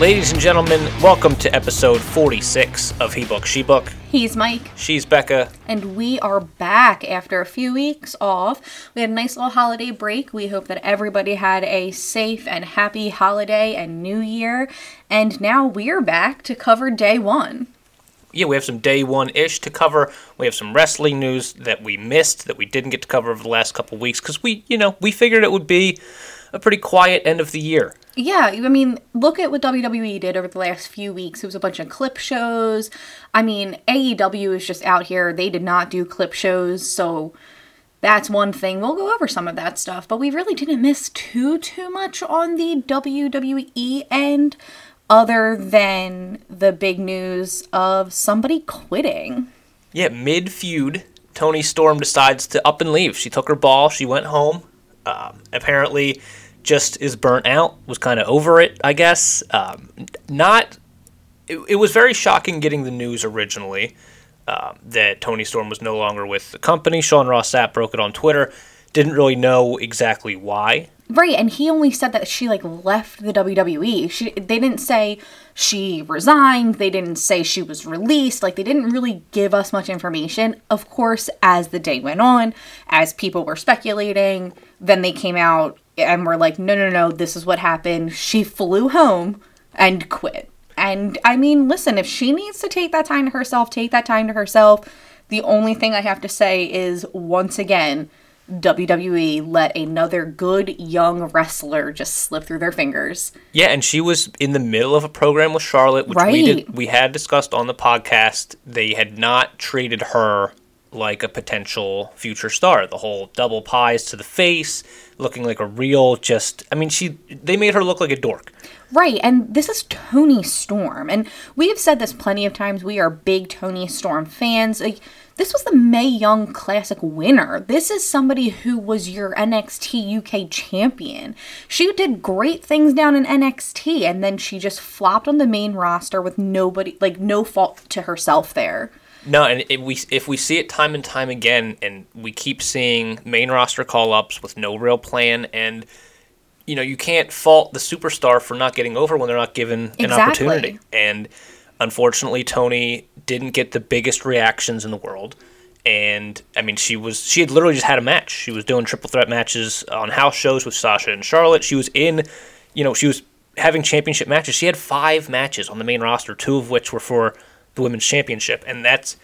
Ladies and gentlemen, welcome to episode 46 of He Book, She Book. He's Mike, She's Becca. and we are back after a few weeks off. We had a nice little holiday break. We hope that everybody had a safe and happy holiday and new year. And now we're back to cover day one. Yeah, we have some day one ish to cover. We have some wrestling news that we missed that we didn't get to cover over the last couple weeks because we, you know, we figured it would be a pretty quiet end of the year. Yeah, I mean, look at what WWE did over the last few weeks. It was a bunch of clip shows. I mean, AEW is just out here. They did not do clip shows, so that's one thing. We'll go over some of that stuff, but we really didn't miss too too much on the WWE end other than the big news of somebody quitting. Yeah, mid feud, Toni Storm decides to up and leave. She took her ball, she went home. Um, apparently, just is burnt out, was kind of over it, I guess. Um, not. It, it was very shocking getting the news originally um, that Toni Storm was no longer with the company. Sean Ross Sapp broke it on Twitter. Didn't really know exactly why. Right, and he only said that she like left the WWE. She they didn't say she resigned, they didn't say she was released, like they didn't really give us much information. Of course, as the day went on, as people were speculating, then they came out and were like, "No, no, no, this is what happened. She flew home and quit." And I mean, listen, if she needs to take that time to herself, take that time to herself. The only thing I have to say is once again, WWE let another good young wrestler just slip through their fingers. Yeah, and she was in the middle of a program with Charlotte, which we did we had discussed on the podcast. They had not treated her like a potential future star. The whole double pies to the face, looking like a real just I mean she they made her look like a dork. Right, and this is Toni Storm, and we have said this plenty of times. We are big Toni Storm fans. Like this was the Mae Young Classic winner. This is somebody who was your NXT UK champion. She did great things down in NXT, and then she just flopped on the main roster with nobody, like no fault to herself there. No, and if we if we see it time and time again, and we keep seeing main roster call ups with no real plan, and you know you can't fault the superstar for not getting over when they're not given an opportunity. And unfortunately, Toni didn't get the biggest reactions in the world. And I mean, she was she had literally just had a match. She was doing triple threat matches on house shows with Sasha and Charlotte. She was in, you know, she was having championship matches. She had five matches on the main roster, two of which were for the women's championship, and that's,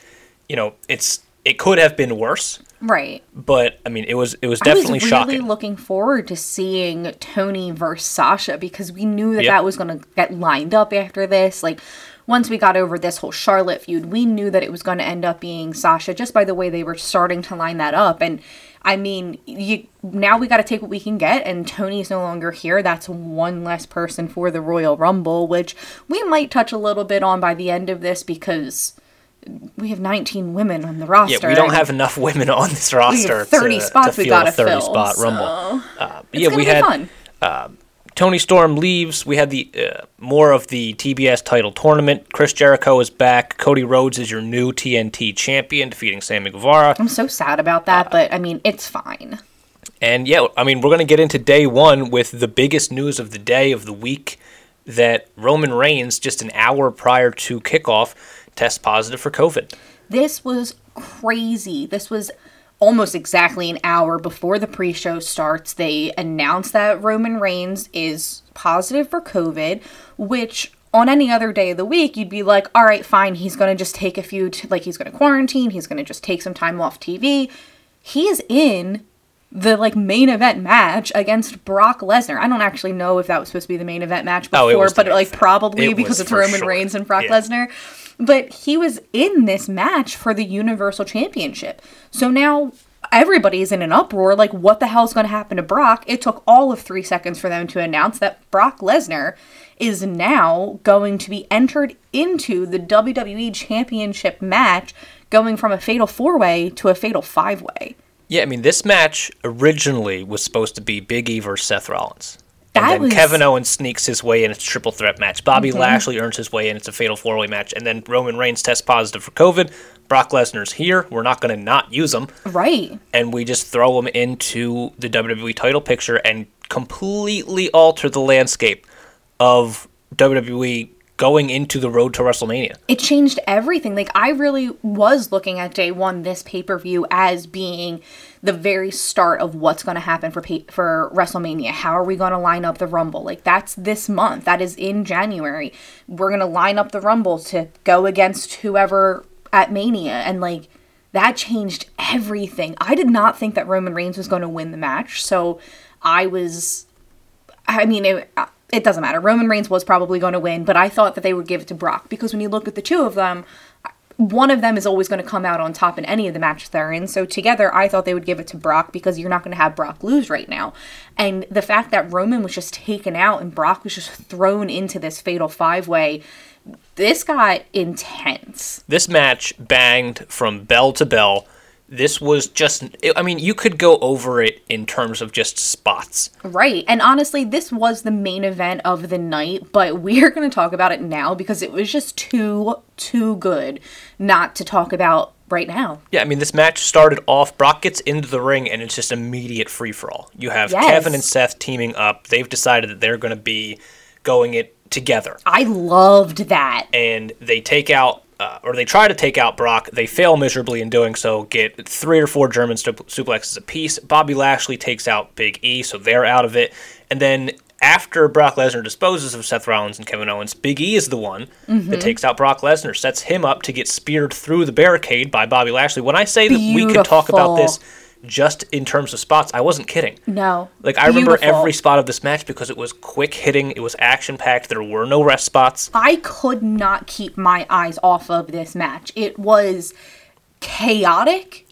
you know, it's it could have been worse, Right. but I mean, it was it was I definitely was really shocking. looking forward to seeing Toni versus Sasha because we knew that Yep. that was going to get lined up after this. Like, once we got over this whole Charlotte feud, we knew that it was going to end up being Sasha just by the way they were starting to line that up. And I mean, you now we got to take what we can get, and Toni's no longer here. That's one less person for the Royal Rumble, which we might touch a little bit on by the end of this because. We have 19 women on the roster. yeah, we don't have enough women on this roster 30 to, spots to we gotta a 30 fill, spot so rumble. Uh, It's yeah, we had fun. Toni Storm leaves. We had the uh, more of the TBS title tournament. Chris Jericho is back. Cody Rhodes is your new TNT champion, defeating Sammy Guevara. I'm so sad about that, but I mean, it's fine. And yeah, I mean, we're going to get into day one with the biggest news of the day, of the week, that Roman Reigns, just an hour prior to kickoff, tests positive for COVID. This was crazy. This was almost exactly an hour before the pre show starts. They announced that Roman Reigns is positive for COVID, which on any other day of the week, you'd be like, all right, fine, he's going to just take a few, t- like, he's going to quarantine, he's going to just take some time off TV. He is in the like main event match against Brock Lesnar. I don't actually know if that was supposed to be the main event match Oh, before, the but like probably It because it's Roman sure. Reigns and Brock Yeah. Lesnar. But he was in this match for the Universal Championship. So now everybody's in an uproar like what the hell's going to happen to Brock? It took all of 3 seconds for them to announce that Brock Lesnar is now going to be entered into the WWE Championship match going from a fatal 4-way to a fatal 5-way. Yeah, I mean, this match originally was supposed to be Big E versus Seth Rollins. That and then was- Mm-hmm. Kevin Owens sneaks his way in. It's a triple threat match. Bobby Lashley earns his way in. It's a fatal four way match. And then Roman Reigns tests positive for COVID. Brock Lesnar's here. We're not going to not use him. Right. And we just throw him into the WWE title picture and completely alter the landscape of WWE going into the road to WrestleMania. it changed everything. Like I really was looking at day one this pay per view as being the very start of what's going to happen for pay- for WrestleMania. How are we going to line up the Rumble? Like that's this month. That is in January. We're going to line up the Rumble to go against whoever at Mania, and like that changed everything. I did not think that Roman Reigns was going to win the match, so I was I mean, it, it doesn't matter. Roman Reigns was probably going to win, but I thought that they would give it to Brock because when you look at the two of them, one of them is always going to come out on top in any of the matches they're in. So together, I thought they would give it to Brock because you're not going to have Brock lose right now. And the fact that Roman was just taken out and Brock was just thrown into this fatal five way, this got intense. This match banged from bell to bell. This was just, I mean, you could go over it in terms of just spots. Right. And honestly, this was the main event of the night, but we're going to talk about it now because it was just too, too good not to talk about right now. Yeah, I mean, this match started off. Brock gets into the ring, and it's just immediate free for all. You have Yes. Kevin and Seth teaming up. They've decided that they're going to be going it together, I loved that. and they take out. Uh, or they try to take out Brock. They fail miserably in doing so. Get three or four German stu- suplexes apiece. Bobby Lashley takes out Big E, so they're out of it. And then after Brock Lesnar disposes of Seth Rollins and Kevin Owens, Big E is the one that takes out Brock Lesnar, sets him up to get speared through the barricade by Bobby Lashley. When I say that we could talk about this just in terms of spots, I wasn't kidding. No. Like I remember Beautiful. every spot of this match because it was quick hitting, it was action packed. There were no rest spots. I could not keep my eyes off of this match. It was chaotic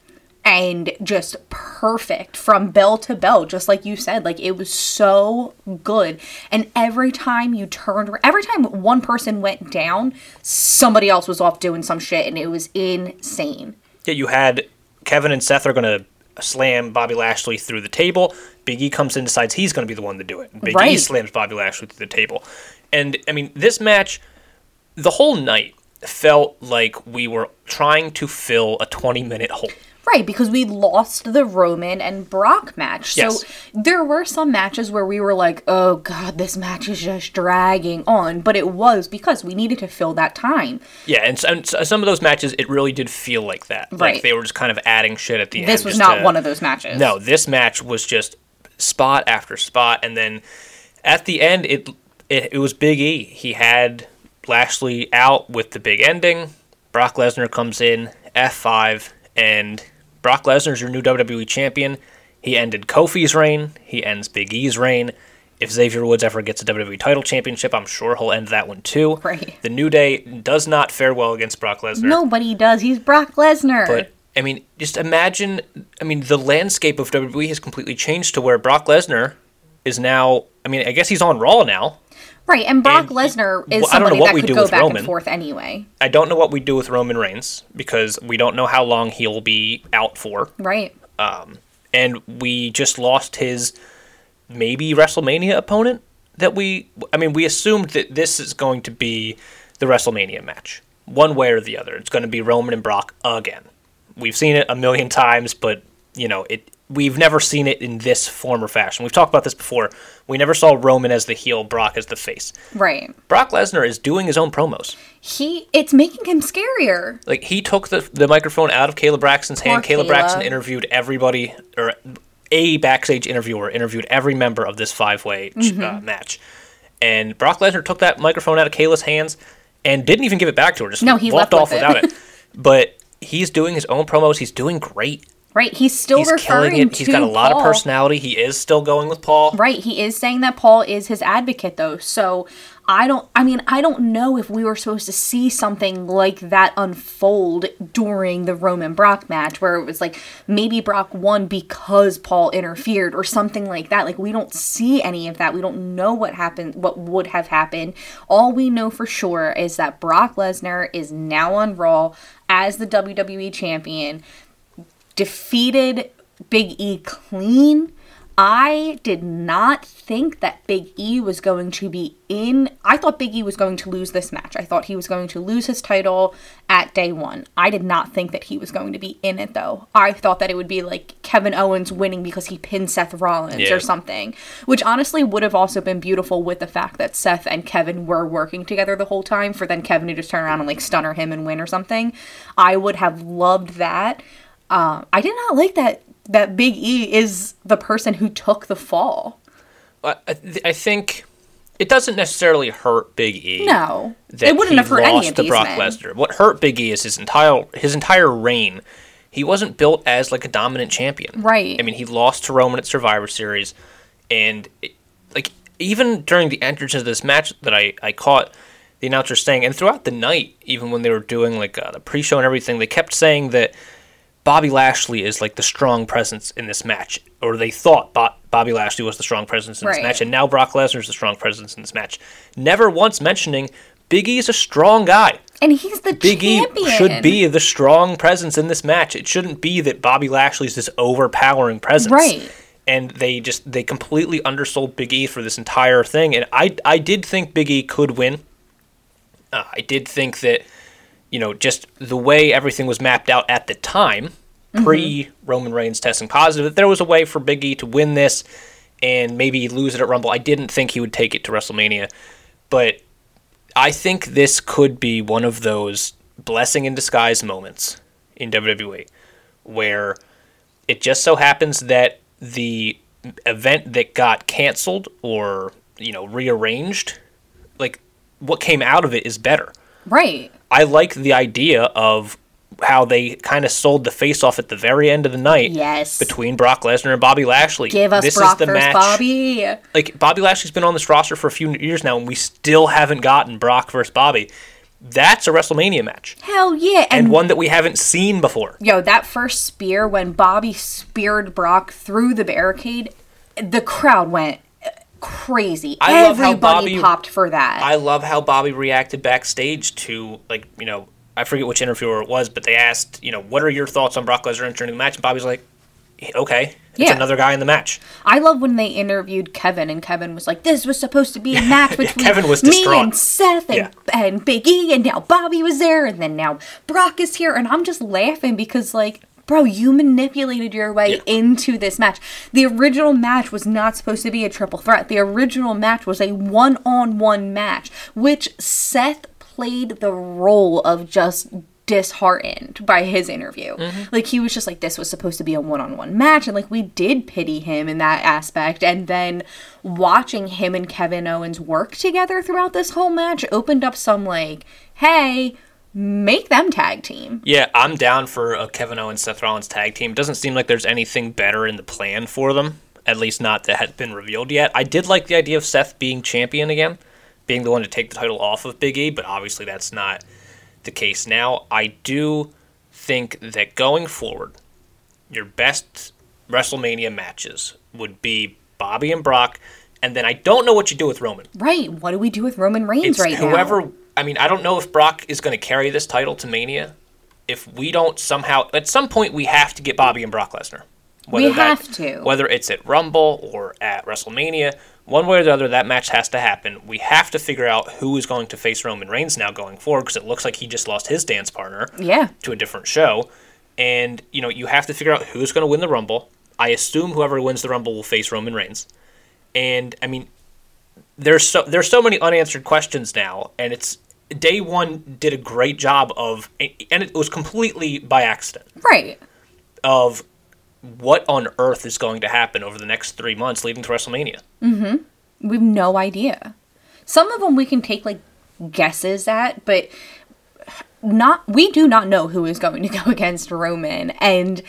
and just perfect from bell to bell, just like you said. Like it was so good. And every time you turned, every time one person went down, somebody else was off doing some shit, and it was insane. Yeah, you had Kevin and Seth are gonna slam Bobby Lashley through the table. Big E comes in, decides he's gonna be the one to do it. Big E slams Bobby Lashley through the table. And I mean, this match, the whole night felt like we were trying to fill a 20 minute hole. Right, because we lost the Roman and Brock match. Yes. So there were some matches where we were like, oh god, this match is just dragging on. But it was because we needed to fill that time. Yeah, and, and some of those matches, it really did feel like that. Like Right. they were just kind of adding shit at the end. This was not to- one of those matches. No, this match was just spot after spot, and then at the end, it it, it was Big E. He had Lashley out with the big ending. Brock Lesnar comes in F5, and Brock Lesnar's your new WWE champion. He ended Kofi's reign. He ends Big E's reign. If Xavier Woods ever gets a WWE title championship, I'm sure he'll end that one too. Right. The New Day does not fare well against Brock Lesnar. Nobody does. He's Brock Lesnar. But I mean, just imagine. I mean, the landscape of WWE has completely changed to where Brock Lesnar is now. I mean, I guess he's on Raw now. Right, and Brock and- Lesnar is well, I don't know somebody what that could go back Roman. and forth anyway. I don't know what we do with Roman Reigns because we don't know how long he'll be out for, Right. Um, and we just lost his maybe WrestleMania opponent. That we, I mean, we assumed that this is going to be the WrestleMania match, one way or the other. It's going to be Roman and Brock again. We've seen it a million times, but you know, it. We've never seen it in this form or fashion. We've talked about this before. We never saw Roman as the heel, Brock as the face. Right. Brock Lesnar is doing his own promos. He it's making him scarier. Like he took the the microphone out of Kayla Braxton's hand. Poor Kayla Braxton interviewed everybody, or a backstage interviewer interviewed every member of this five way Mm-hmm. uh, match. And Brock Lesnar took that microphone out of Kayla's hands and didn't even give it back to her. Just No, he walked left off with it. without it. But he's doing his own promos. He's doing great. Right. He's still He's referring killing it. He's to got a lot Paul. of personality. He is still going with Paul. Right, he is saying that Paul is his advocate though. So I don't I mean, I don't know if we were supposed to see something like that unfold during the Roman Brock match where it was like maybe Brock won because Paul interfered or something like that. Like we don't see any of that. We don't know what happened what would have happened. All we know for sure is that Brock Lesnar is now on Raw as the WWE champion defeated Big E clean. I did not think that Big E was going to be in. I thought Big E was going to lose this match. I thought he was going to lose his title at day one. I did not think that he was going to be in it, though. I thought that it would be like Kevin Owens winning because he pinned Seth Rollins Yeah. or something, which honestly would have also been beautiful with the fact that Seth and Kevin were working together the whole time for then Kevin to just turn around and like stunner him and win or something. I would have loved that. Uh, I did not like that that Big E is the person who took the fall. I, I think it doesn't necessarily hurt Big E. No, it wouldn't have hurt any of to these Brock men. Lesnar. What hurt Big E is his entire his entire reign. He wasn't built as like a dominant champion. Right. I mean, he lost to Roman at Survivor Series, and it, like even during the entrance of this match that I I caught the announcer saying, and throughout the night, even when they were doing like uh, the pre-show and everything, they kept saying that Bobby Lashley is like the strong presence in this match, or they thought Bo- Bobby Lashley was the strong presence in this Right. match, and now Brock Lesnar is the strong presence in this match. Never once mentioning Big E is a strong guy. And he's the Big champion. E should be the strong presence in this match. It shouldn't be that Bobby Lashley's this overpowering presence. Right. And they just they completely undersold Big E for this entire thing. And I I did think Big E could win. Uh, I did think that you know just the way everything was mapped out at the time, mm-hmm. pre Roman Reigns testing positive, that there was a way for Big E to win this and maybe lose it at Rumble. I didn't think he would take it to WrestleMania, but I think this could be one of those blessing in disguise moments in WWE where it just so happens that the event that got canceled or, you know, rearranged, like what came out of it is better. Right. I like the idea of how they kind of sold the face off at the very end of the night Yes. between Brock Lesnar and Bobby Lashley. Give us this Brock is the versus match Bobby. like Bobby Lashley's been on this roster for a few years now, and we still haven't gotten Brock versus Bobby. That's a WrestleMania match, Hell yeah. and And, one that we haven't seen before. yo, that first spear when Bobby speared Brock through the barricade, the crowd went crazy. I love how Everybody Bobby- popped for that. I love how Bobby reacted backstage to like you know I forget which interviewer it was, but they asked you know what are your thoughts on Brock Lesnar entering the match, and Bobby's like, okay, it's Yeah. another guy in the match. I love when they interviewed Kevin, and Kevin was like, "This was supposed to be a match between Kevin was me distraught. and Seth and, Yeah. and Big E, and now Bobby was there, and then now Brock is here," and I'm just laughing because like. Bro, you manipulated your way Yeah. into this match. The original match was not supposed to be a triple threat. The original match was a one on one match, which Seth played the role of just disheartened by his interview. Mm-hmm. Like he was just like this was supposed to be a one-on-one match and like we did pity him in that aspect and then watching him and Kevin Owens work together throughout this whole match opened up some like hey, make them tag team. Yeah, I'm down for a Kevin Owens and Seth Rollins tag team. Doesn't seem like there's anything better in the plan for them. At least not that has been revealed yet. I did like the idea of Seth being champion again, being the one to take the title off of Big E, but obviously that's not the case now. I do think that going forward, your best WrestleMania matches would be Bobby and Brock, and then I don't know what you do with Roman. Right, what do we do with Roman Reigns It's right whoever. now? I mean, I don't know if Brock is going to carry this title to Mania. If we don't somehow, at some point, we have to get Bobby and Brock Lesnar. We have to. Whether it's at Rumble or at WrestleMania, one way or the other, that match has to happen. We have to figure out who is going to face Roman Reigns now going forward because it looks like he just lost his dance partner Yeah. to a different show. And, you know, you have to figure out who's going to win the Rumble. I assume whoever wins the Rumble will face Roman Reigns. And, I mean, there's so there's so many unanswered questions now, and it's day one did a great job of, and it was completely by accident Right. of what on earth is going to happen over the next three months leading to WrestleMania. Mm-hmm. We have no idea. Some of them we can take like guesses at, but not we do not know who is going to go against Roman and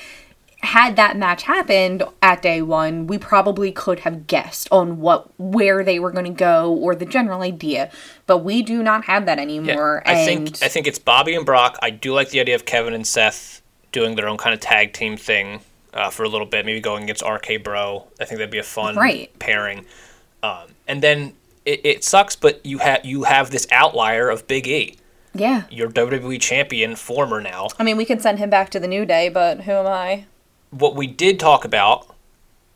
had that match happened at day 1, we probably could have guessed on what where they were going to go or the general idea, but we do not have that anymore I and think I think it's Bobby and Brock. I do like the idea of Kevin and Seth doing their own kind of tag team thing uh, for a little bit, maybe going against RK Bro. I think that'd be a fun Right. pairing. Um, and then it, it sucks, but you have you have this outlier of Big E, yeah. your WWE champion, former now. I mean, we can send him back to the New Day, but who am I? What we did talk about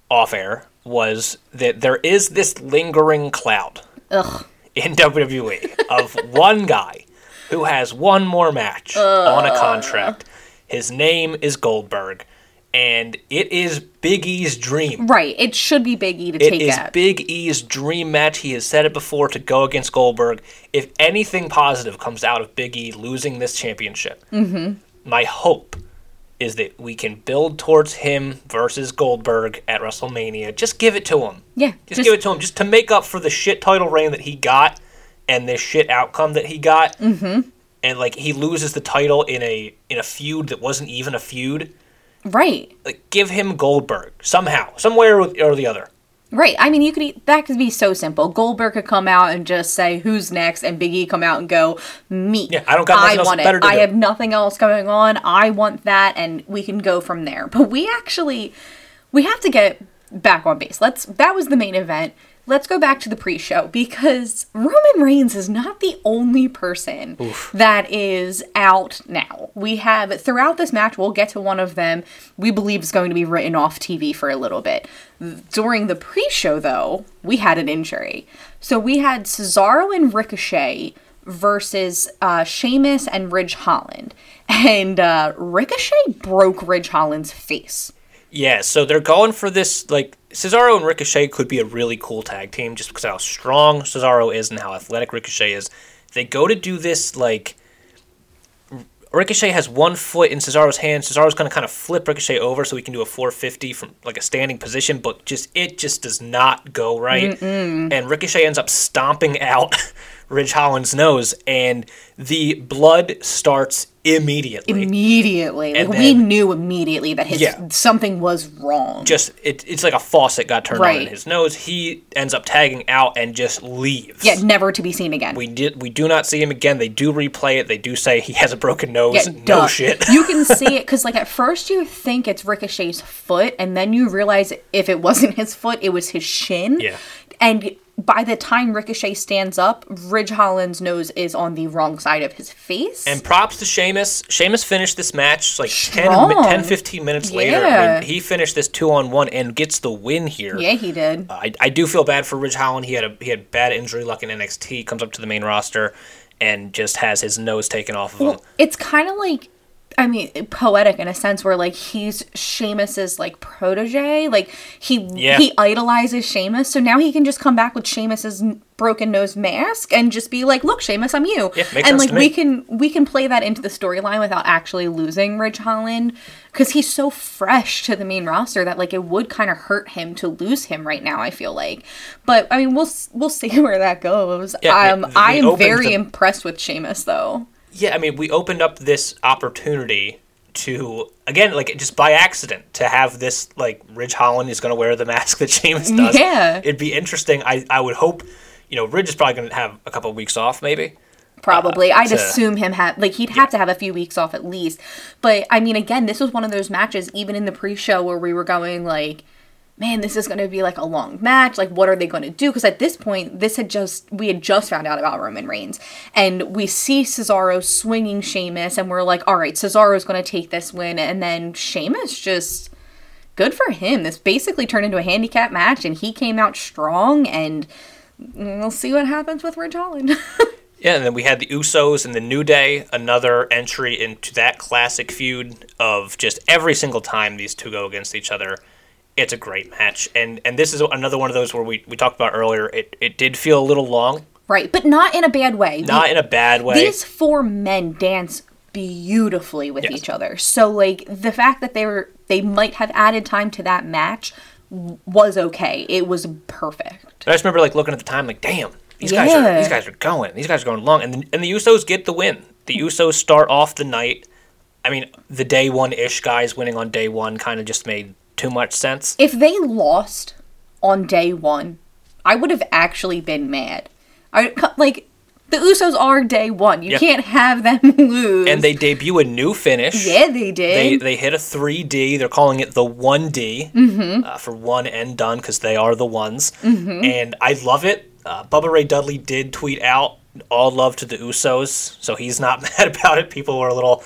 off air was that there is this lingering cloud Ugh. in WWE of one guy who has one more match on a contract. His name is Goldberg, and it is Big E's dream. Right. It should be Big E to It take is it. Big E's dream match. He has said it before to go against Goldberg. If anything positive comes out of Big E losing this championship, Mm-hmm. my hope is that we can build towards him versus Goldberg at WrestleMania. Just give it to him. Yeah, Just, just- give it to him, just to make up for the shit title reign that he got and this shit outcome that he got. Mm-hmm. And like he loses the title in a in a feud that wasn't even a feud. Right. Like give him Goldberg somehow, somewhere or the other. Right. I mean, you could eat, that could be so simple. Goldberg could come out and just say who's next, and Big E come out and go me. Yeah, I don't got nothing I else want it. better to I do." have nothing else going on. I want that, and we can go from there. But we actually we have to get back on base. Let's. That was the main event. Let's go back to the pre-show because Roman Reigns is not the only person that is out now. We have throughout this match, we'll get to one of them. We believe is going to be written off TV for a little bit. During the pre-show, though, we had an injury. So we had Cesaro and Ricochet versus uh, Sheamus and Ridge Holland, and uh, Ricochet broke Ridge Holland's face. Yeah, so they're going for this like Cesaro and Ricochet could be a really cool tag team just because of how strong Cesaro is and how athletic Ricochet is. They go to do this like Ricochet has one foot in Cesaro's hand. Cesaro's going to kind of flip Ricochet over so he can do a 450 from like a standing position, but just it just does not go right. And Ricochet ends up stomping out Ridge Holland's nose, and the blood starts immediately. Immediately, like And we knew immediately that his Yeah. something was wrong. just it, it's like a faucet got turned on in his nose. He ends up tagging out and just leaves. yeah, never to be seen again. We did we do not see him again. They do replay it. They do say he has a broken nose. Yeah, no duh. shit. you can see it because, like, at first you think it's Ricochet's foot, and then you realize if it wasn't his foot, it was his shin. Yeah. And by the time Ricochet stands up, Ridge Holland's nose is on the wrong side of his face. and props to Sheamus. Sheamus finished this match like 10, 10 15 minutes later. I Yeah. mean, he finished this two on one and gets the win here. yeah, he did. I, I do feel bad for Ridge Holland. He had a he had bad injury luck in NXT. Comes up to the main roster and just has his nose taken off of him. It's kind of like, I mean, poetic in a sense where like he's Sheamus's like protege. Like he Yeah. he idolizes Sheamus, so now he can just come back with Sheamus's broken nose mask and just be like, "Look, Sheamus, I'm you." Yeah, and like we can we can play that into the storyline without actually losing Ridge Holland because he's so fresh to the main roster that like it would kind of hurt him to lose him right now. I feel like, but I mean, we'll we'll see where that goes. Yeah, um, I am very the- impressed with Sheamus though. Yeah, I mean, we opened up this opportunity to again, like just by accident, to have this like Ridge Holland is going to wear the mask that Sheamus does. Yeah. it'd be interesting. I I would hope, you know, Ridge is probably going to have a couple of weeks off, maybe. Probably. Uh, I'd to- assume him have like he'd have to have a few weeks off at least. But I mean again, this was one of those matches even in the pre-show where we were going like man, this is going to be like a long match. Like what are they going to do? Cuz at this point, this had just we had just found out about Roman Reigns and we see Cesaro swinging Sheamus and we're like, "All right, Cesaro's going to take this win." And then Sheamus just good for him. This basically turned into a handicap match and he came out strong and we'll see what happens with Ridge Holland. Yeah, and then we had the Usos and the New Day, another entry into that classic feud of just every single time these two go against each other. It's a great match, and and this is another one of those where we, we talked about earlier. It it did feel a little long, right, but not in a bad way. not in a bad way. these four men dance beautifully with Yes. each other. So like the fact that they were they might have added time to that match was okay. It was perfect. I just remember like looking at the time, like, damn, these guys are these guys are going, these guys are going long, and the, and the Usos get the win. The Usos start off the night. I mean, the day one ish guys winning on day one kind of just made too much sense. If they lost on day 1, I would have actually been mad. I like the Usos are day 1. You Yeah. can't have them lose. And they debut a new finish. Yeah, they They, did. they hit a 3D. They're calling it the 1D Mm-hmm. uh, for one and done because they are the ones. And I love it. Uh, Bubba Ray Dudley did tweet out all love to the Usos, so he's not mad about it. People were a little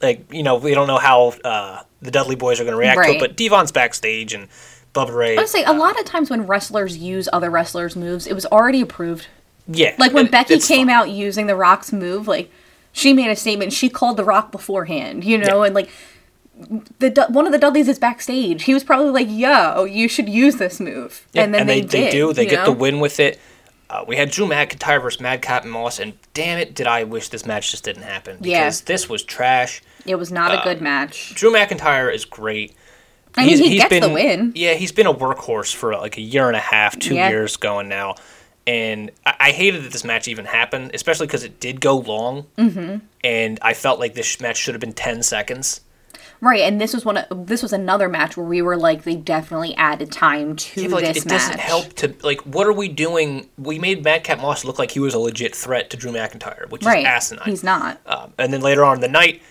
like, you know, we don't know how uh, the Dudley boys are going to react to it, but D-Von's backstage and Bubba Ray. I would say a uh, lot of times when wrestlers use other wrestlers' moves, it was already approved. yeah, Like when it- Becky came fine. out using The Rock's move, like she made a statement. She called The Rock beforehand, you know, Yeah. and like the one of the Dudleys is backstage. He was probably like, "Yo, you should use this move," Yeah, and then they, they, did. do. They get the win with it. Uh, we had Drew McIntyre versus Madcap Moss, and damn it, did I wish this match just didn't happen Yeah. because this was trash. It was not Uh, a good match. Drew McIntyre is great. I mean, he gets the win. Yeah, he's been a workhorse for like a year and a half, two Yeah. years going now. And I, I hated that this match even happened, especially because it did go long. Mm-hmm. And I felt like this match should have been 10 seconds. Right, and this was one. Of, this was another match where we were like, they definitely added time to Yeah, like, this it match. doesn't help to, like, what are we doing? We made Madcap Moss look like he was a legit threat to Drew McIntyre, which Right, is asinine. he's not. Um, and then later on in the night,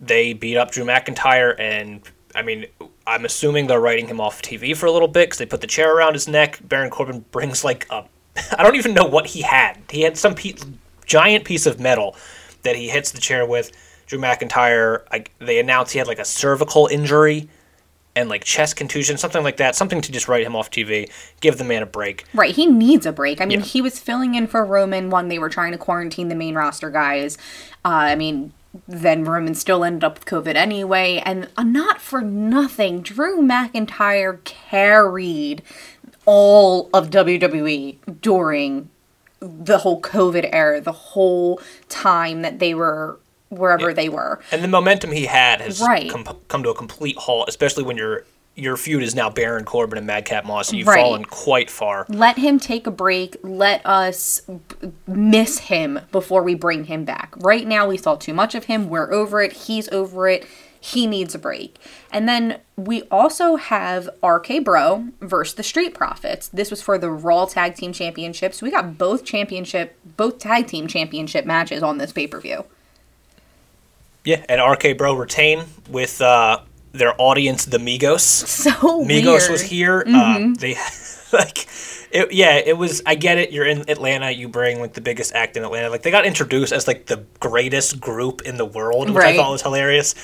they beat up Drew McIntyre, and I mean, I'm assuming they're writing him off TV for a little bit because they put the chair around his neck. Baron Corbin brings like a, I don't even know what he had. He had some pe- giant piece of metal that he hits the chair with. Drew McIntyre, I, they announced he had like a cervical injury and like chest contusion, something like that, something to just write him off TV, give the man a break. Right, he needs a break. I mean, Yeah. he was filling in for Roman when they were trying to quarantine the main roster guys. Uh, I mean, then Roman still ended up with COVID anyway, and uh, not for nothing, Drew McIntyre carried all of WWE during the whole COVID era, the whole time that they were wherever they were. And the momentum he had has Right. com- come to a complete halt, especially when your your feud is now Baron Corbin and Madcap Moss. And you've Right. fallen quite far. let him take a break. Let us b- miss him before we bring him back. Right now, we saw too much of him. We're over it. He's over it. He needs a break. And then we also have RK Bro versus the Street Profits. This was for the Raw Tag Team Championships. We got both championship, both tag team championship matches on this pay per view. Yeah, and RK Bro retain with uh, their audience, the Migos. So Migos weird. Mm-hmm. was here. Uh, they like, it, yeah, it was. I get it. You're in Atlanta. You bring like the biggest act in Atlanta. Like they got introduced as like the greatest group in the world, which I thought was hilarious.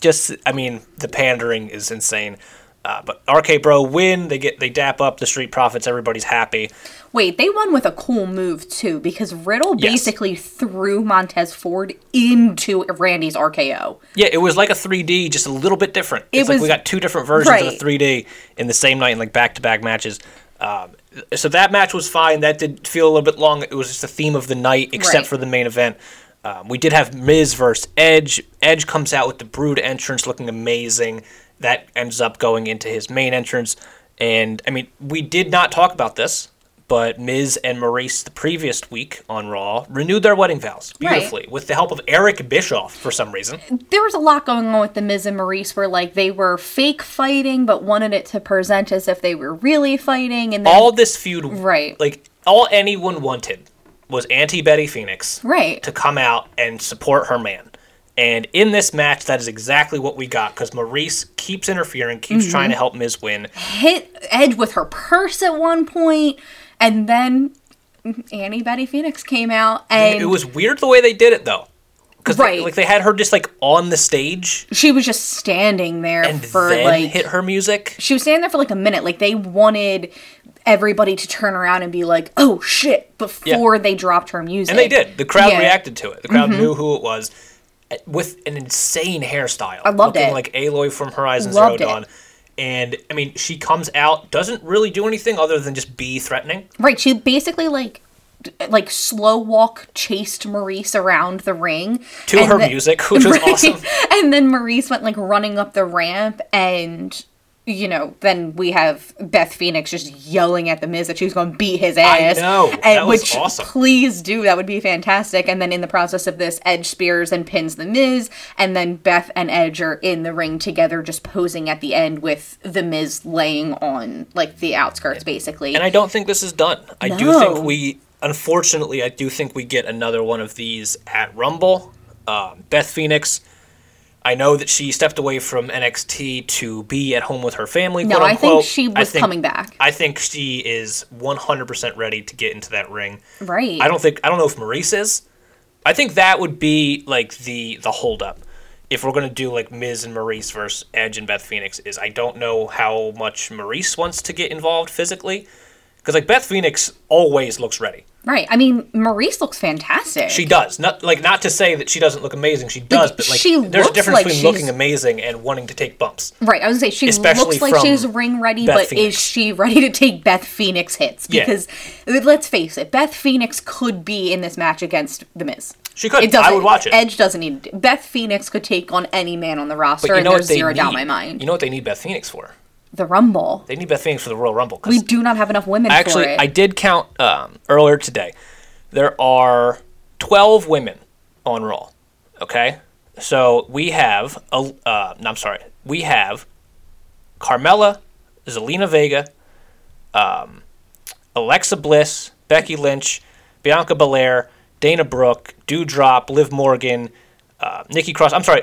Just, I mean, the pandering is insane. Uh, but RK Bro win. They get they dap up the Street Profits. Everybody's happy. Wait, they won with a cool move too because Riddle Yes. basically threw Montez Ford into Randy's RKO. Yeah, it was like a 3D, just a little bit different. It It's like was- we got two different versions of right. the 3D in the same night in like back to back matches. Um, so that match was fine. That did feel a little bit long. It was just the theme of the night, except Right. for the main event. Um, we did have Miz versus Edge. Edge comes out with the Brood entrance, looking amazing. That ends up going into his main entrance. And I mean, we did not talk about this, but Miz and Maryse the previous week on Raw renewed their wedding vows Right. beautifully with the help of Eric Bischoff for some reason. there was a lot going on with the Miz and Maryse where like they were fake fighting but wanted it to present as if they were really fighting and then all this feud Right. like all anyone wanted was anti betty phoenix right to come out and support her man and in this match that is exactly what we got because maryse keeps interfering keeps Mm-hmm. trying to help miz win. Hit Edge with her purse at one point and then Annie Betty Phoenix came out and it was weird the way they did it though because Right. like they had her just like on the stage. She was just standing there and for like hit her music. she was standing there for like a minute. Like they wanted everybody to turn around and be like oh shit before they dropped her music. And they did. The crowd Yeah. Mm-hmm. reacted to it. The crowd knew who it was with an insane hairstyle I loved looking it. like aloy from horizon Loved zero it. dawn and i mean she comes out doesn't really do anything other than just be threatening Right, she basically like like slow walk chased Maryse around the ring To her then- music, which was awesome. And then Maryse went like running up the ramp, and you know, then we have Beth Phoenix just yelling at the Miz that she's going to beat his ass. I know, and that was which awesome. please do. That would be fantastic. And then in the process of this, Edge spears and pins the Miz, and then Beth and Edge are in the ring together, just posing at the end with the Miz laying on like the outskirts, basically. And I don't think this is done. I do think we, unfortunately, I do think we get another one of these at Rumble. Um, Beth Phoenix, I know that she stepped away from NXT to be at home with her family. No, I think she was think- coming back. I think she is 100% ready to get into that ring. Right. I don't think I don't know if Maryse is. I think that would be like the the holdup. if we're gonna do like Miz and Maryse versus Edge and Beth Phoenix, is I don't know how much Maryse wants to get involved physically, because like Beth Phoenix always looks ready. Right. I mean, Maryse looks fantastic. She does. Not like not to say that she doesn't look amazing. She does, but like she there's a difference like between looking amazing and wanting to take bumps. Right, I was gonna say she Especially looks like she's ring ready, Beth but Phoenix. is she ready to take Beth Phoenix hits? Yeah. Because let's face it, Beth Phoenix could be in this match against The Miz. She could. It doesn't, I would watch it. Edge doesn't need to. Beth Phoenix could take on any man on the roster, But you and know there's what they zero need? doubt in my mind. You know what they need Beth Phoenix for? The Rumble. They need Beth Phoenix for the Royal Rumble. We do not have enough women Actually, for it. I did count um, earlier today. There are 12 women on Raw. Okay? So we have, uh, uh, no, I'm sorry, we have Carmella, Zelina Vega, um, Alexa Bliss, Becky Lynch, Bianca Belair, Dana Brooke, Doudrop, Liv Morgan, uh, Nikki Cross. I'm sorry,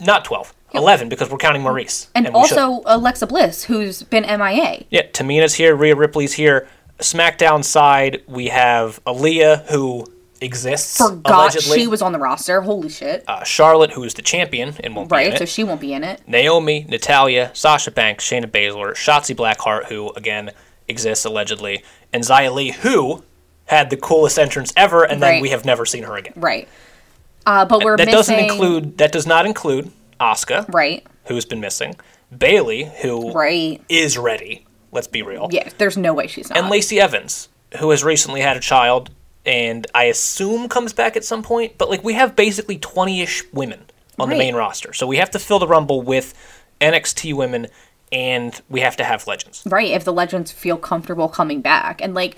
not 12, 11 because we're counting Maryse. and should. also Alexa Bliss, who's been MIA. Yeah, Tamina's here, Rhea Ripley's here. SmackDown side, we have Aliyah, who exists Forgot allegedly. she was on the roster. Holy shit! uh, Charlotte, who is the champion and won't be in right, it. so she won't be in it. Naomi, Natalya, Sasha Banks, Shayna Baszler, Shotzi Blackheart, who again exists allegedly, and Xia Li, who had the coolest entrance ever, and then we have never seen her again. Right. Uh, but we're that missing. doesn't include. That does not include Asuka, Right. who's been missing. Bayley, who Right. is ready. Let's be real. Yeah. There's no way she's not. and Lacey Evans, who has recently had a child and I assume comes back at some point. But like we have basically twenty ish women on the main roster, so we have to fill the rumble with NXT women, and we have to have legends. right if the legends feel comfortable coming back and like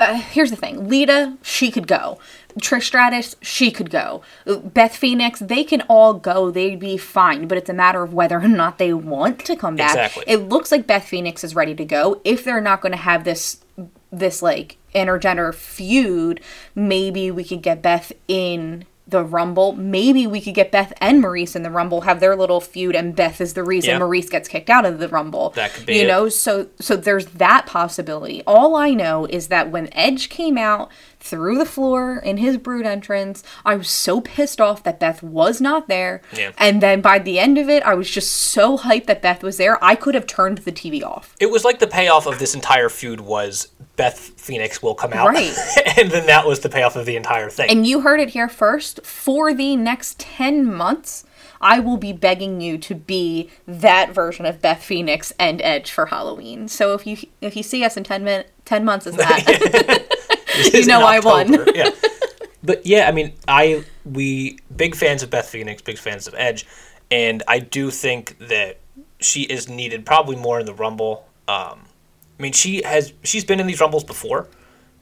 uh, here's the thing. Lita she could go. Trish stratus she could go. Beth phoenix they can all go. They'd be fine but it's a matter of whether or not they want to come back. Exactly. it looks like beth phoenix is ready to go. If they're not going to have this this like intergender feud maybe we could get beth in the Rumble. Maybe we could get Beth and Maryse in the Rumble, have their little feud, and Beth is the reason Yeah. Maryse gets kicked out of the Rumble. That could be you it. know, so so there's that possibility. All I know is that when Edge came out through the floor in his brood entrance, I was so pissed off that Beth was not there. Yeah. And then by the end of it, I was just so hyped that Beth was there. I could have turned the TV off. It was like the payoff of this entire feud was Beth Phoenix will come out, Right. and then that was the payoff of the entire thing. And you heard it here first. For the next 10 months, I will be begging you to be that version of Beth Phoenix and Edge for Halloween. So if you if you see us in 10 min- 10 months is that, You know in I won. Yeah. But yeah, I mean, I we big fans of Beth Phoenix, big fans of Edge, and I do think that she is needed probably more in the Rumble. Um, I mean, she has she's been in these Rumbles before.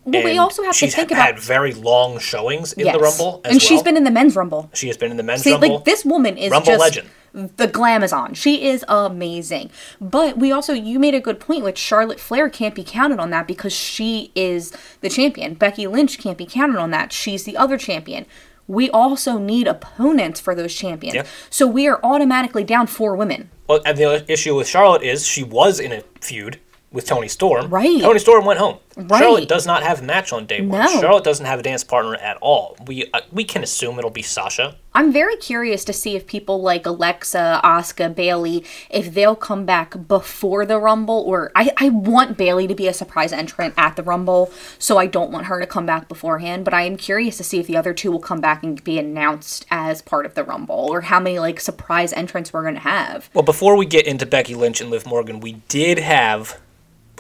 well, we also have to she's think had very long showings in Yes. the Rumble, as and she's well. been in the men's Rumble. She has been in the men's See, Rumble. like this woman is Rumble just legend. The glamazon. She is amazing. But we also, you made a good point, which Charlotte Flair can't be counted on that because she is the champion. Becky Lynch can't be counted on that. She's the other champion. We also need opponents for those champions. Yeah. So we are automatically down four women. Well, and the issue with Charlotte is she was in a feud with Toni Storm. Right. Toni Storm went home. Right. Charlotte does not have a match on day one. No. Charlotte doesn't have a dance partner at all. We uh, we can assume it'll be Sasha. I'm very curious to see if people like Alexa, Asuka, Bayley, if they'll come back before the Rumble, or I, I want Bayley to be a surprise entrant at the Rumble, so I don't want her to come back beforehand. But I am curious to see if the other two will come back and be announced as part of the Rumble, or how many like surprise entrants we're gonna have. Well, before we get into Becky Lynch and Liv Morgan, we did have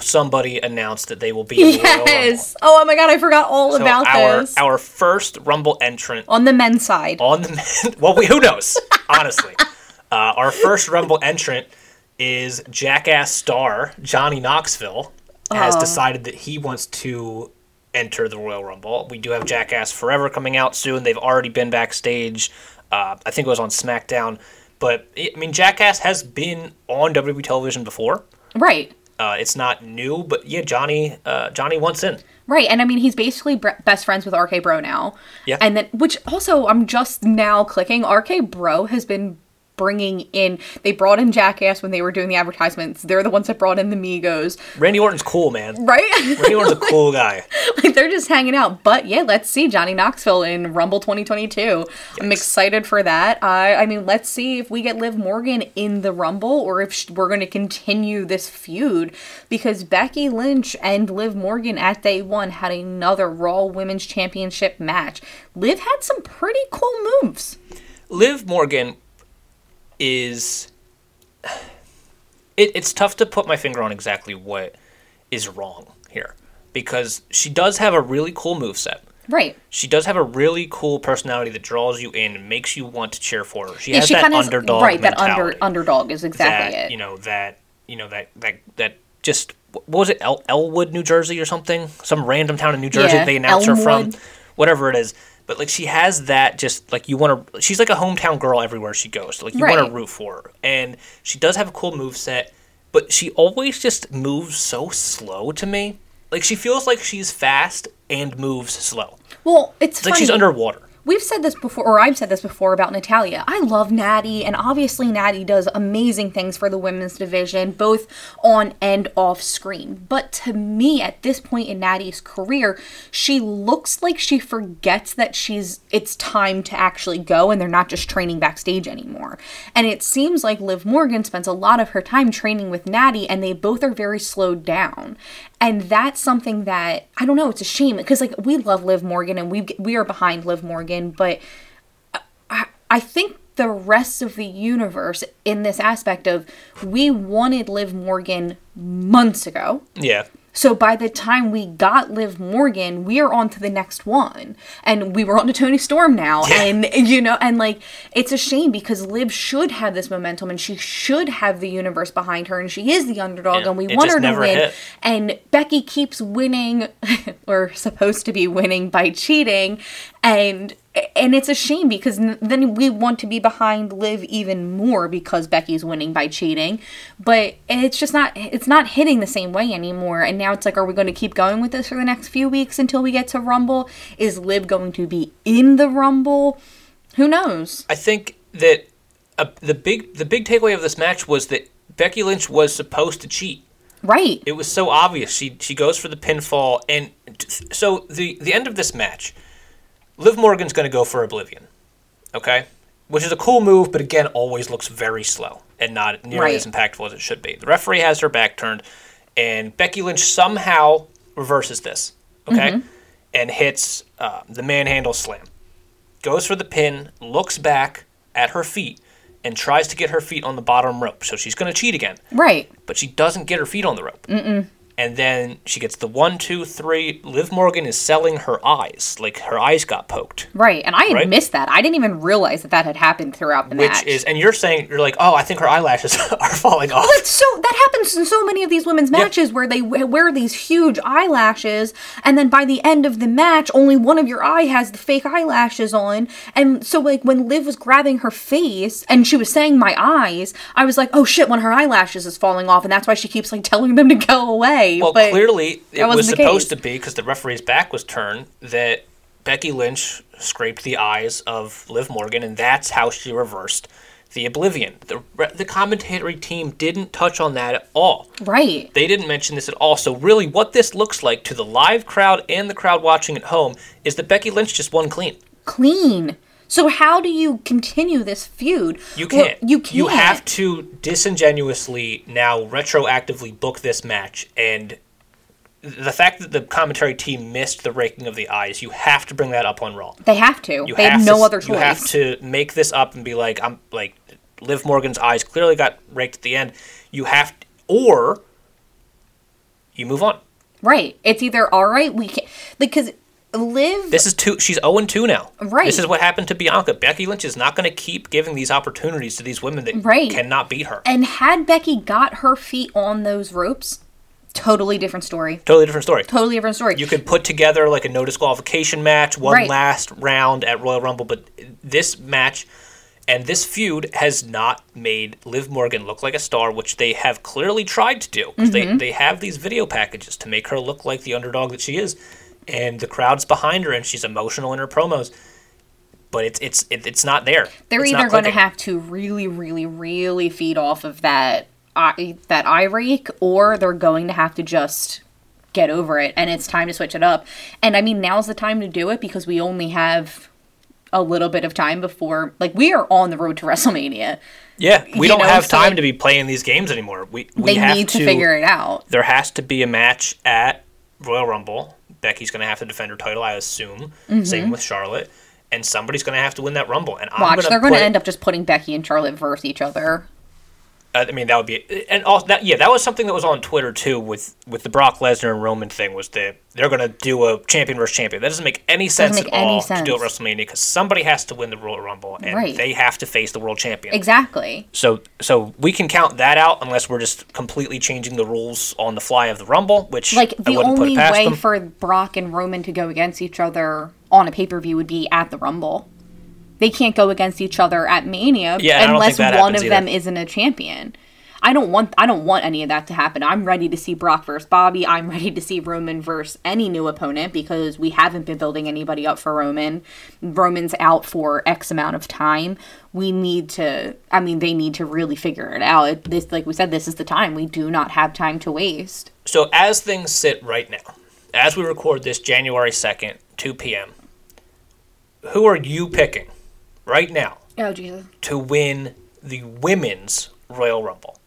somebody announced that they will be in the Royal Rumble. Yes. Oh my god, I forgot all So about our this. our first Rumble entrant On the men's side. on the men. Well, we, who knows? Honestly, uh, our first Rumble entrant is Jackass star Johnny Knoxville has Oh. decided that he wants to enter the Royal Rumble. We do have Jackass Forever coming out soon. They've already been backstage. Uh, I think it was on SmackDown. But I mean, Jackass has been on WWE television before. Right. Uh, it's not new, but yeah, Johnny uh, Johnny wants in. Right, and I mean he's basically bre- best friends with RK Bro now. Yeah. And then, which also I'm just now clicking. RK Bro has been bringing in. They brought in Jackass when they were doing the advertisements. They're the ones that brought in the Migos, Randy Orton's cool, man. right? Randy Orton's a cool guy. like they're just hanging out. But yeah, let's see Johnny Knoxville in Rumble 2022. I'm excited for that. I I mean, let's see if we get Liv Morgan in the Rumble or if sh- we're going to continue this feud because Becky Lynch and Liv Morgan at day one had another Raw Women's Championship match. Liv had some pretty cool moves. Liv Morgan is. It, it's tough to put my finger on exactly what is wrong here because she does have a really cool move set. Right. She does have a really cool personality that draws you in and makes you want to cheer for her. She Yeah, has she that kind of underdog right. That under underdog is exactly that it. you know that you know that that that just what was it El- Elwood, New Jersey, or something? Some random town in New Jersey Yeah, they announced her from, whatever it is. But like she has that just like you want to. She's like a hometown girl everywhere she goes. Like you want to root for her, and she does have a cool move set. But she always just moves so slow to me. Like she feels like she's fast and moves slow. well, it's, It's like she's underwater. We've said this before, or I've said this before about Natalya. I love Natty, and obviously Natty does amazing things for the women's division, both on and off screen. But to me, at this point in Natty's career, she looks like she forgets that she's it's time to actually go, and they're not just training backstage anymore. And it seems like Liv Morgan spends a lot of her time training with Natty, and they both are very slowed down. And that's something that I don't know. It's a shame because like we love Liv Morgan and we we are behind Liv Morgan, but I, I think the rest of the universe in this aspect of we wanted Liv Morgan months ago. Yeah. So by the time we got Liv Morgan, we are on to the next one. And we were on to Toni Storm now. Yeah. And you know, and like it's a shame because Liv should have this momentum and she should have the universe behind her and she is the underdog Yeah, and we it want her to win. hit. And Becky keeps winning or supposed to be winning by cheating and and it's a shame because then we want to be behind Liv even more because Becky's winning by cheating, but it's just not it's not hitting the same way anymore. And now it's like, are we going to keep going with this for the next few weeks until we get to Rumble? Is Liv going to be in the Rumble? Who knows? I think that uh, the big the big takeaway of this match was that Becky Lynch was supposed to cheat. Right. It was so obvious. She she goes for the pinfall, and t- so the the end of this match, Liv Morgan's going to go for Oblivion, okay, which is a cool move, but again, always looks very slow and not nearly Right. as impactful as it should be. The referee has her back turned, and Becky Lynch somehow reverses this, okay, and hits uh, the manhandle slam. Goes for the pin, looks back at her feet, and tries to get her feet on the bottom rope. So she's going to cheat again Right. but she doesn't get her feet on the rope. Mm-mm. And then she gets the one, two, three. Liv Morgan is selling her eyes, like her eyes got poked. Right. And I had Right. missed that. I didn't even realize that that had happened throughout the Which match. Which is, and you're saying you're like, oh, I think her eyelashes are falling off. But so that happens in so many of these women's matches where they wear these huge eyelashes, and then by the end of the match, only one of your eye has the fake eyelashes on. And so, like when Liv was grabbing her face and she was saying "my eyes," I was like, "Oh shit!" One of her eyelashes is falling off, and that's why she keeps like telling them to go away. Well, but clearly it was supposed to be because the referee's back was turned that Becky Lynch scraped the eyes of Liv Morgan, and that's how she reversed the Oblivion. The the commentatory team didn't touch on that at all. right, They didn't mention this at all. So really, what this looks like to the live crowd and the crowd watching at home is that Becky Lynch just won clean. clean. So how do you continue this feud? You can't. you can't. You have to disingenuously now retroactively book this match, and the fact that the commentary team missed the raking of the eyes, you have to bring that up on Raw. They have to. You they have have no to, other choice. You have to make this up and be like, I'm like, Liv Morgan's eyes clearly got raked at the end. You have, to, or you move on. Right. It's either all right, we can because Liv This is two. She's zero and two now. Right. This is what happened to Bianca. Becky Lynch is not going to keep giving these opportunities to these women that Right. cannot beat her. and had Becky got her feet on those ropes, totally different story. Totally different story. Totally different story. You could put together like a no disqualification match, one Right. last round at Royal Rumble, but this match and this feud has not made Liv Morgan look like a star, which they have clearly tried to do. Mm-hmm. They they have these video packages to make her look like the underdog that she is, and the crowd's behind her, and she's emotional in her promos. but it's it's it, it's not there. They're It's either going to have to really, really, really feed off of that eye, that eye rake, or they're going to have to just get over it, and it's time to switch it up. And I mean, now's the time to do it because we only have a little bit of time before, like, we are on the road to WrestleMania. Yeah, we you don't know, have so, time like, to be playing these games anymore. We we They have need to figure it out. There has to be a match at Royal Rumble. Becky's going to have to defend her title, I assume. Same with Charlotte, and somebody's going to have to win that Rumble. And I'm Mm-hmm. Watch, gonna they're going to put- end up just putting Becky and Charlotte versus each other. I mean, that would be, and also that yeah, that was something that was on Twitter too with with the Brock Lesnar and Roman thing. Was that they're going to do a champion versus champion? That doesn't make any sense make at any all to do at. WrestleMania because somebody has to win the Royal Rumble and Right. they have to face the world champion. Exactly. So so we can count that out unless we're just completely changing the rules on the fly of the Rumble, which Like, I the only way them. for Brock and Roman to go against each other on a pay per view would be at the Rumble. They can't go against each other at Mania Yeah, and I don't unless one of them isn't a champion. I don't want I don't want any of that to happen. I'm ready to see Brock versus Bobby. I'm ready to see Roman versus any new opponent because we haven't been building anybody up for Roman. Roman's out for X amount of time. We need to I mean they need to really figure it out. It- This like we said this is the time. We do not have time to waste. So as things sit right now, as we record this January second, two p.m., who are you picking right now Oh Jesus. to win the women's Royal Rumble?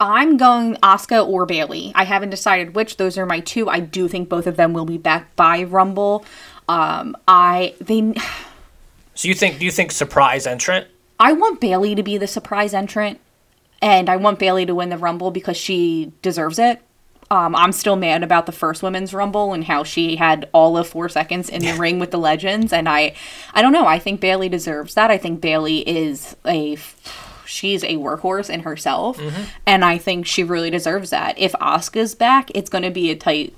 I'm going Asuka or Bayley. I haven't decided which. Those are my two. I do think both of them will be back by Rumble. Um, I they So you think do you think surprise entrant? I want Bayley to be the surprise entrant, and I want Bayley to win the Rumble because she deserves it. Um, I'm still mad about the first women's Rumble and how she had all of four seconds in the ring with the legends, and I, I don't know. I think Bayley deserves that. I think Bayley is a, she's a workhorse in herself, and I think she really deserves that. If Asuka's back, it's going to be a tight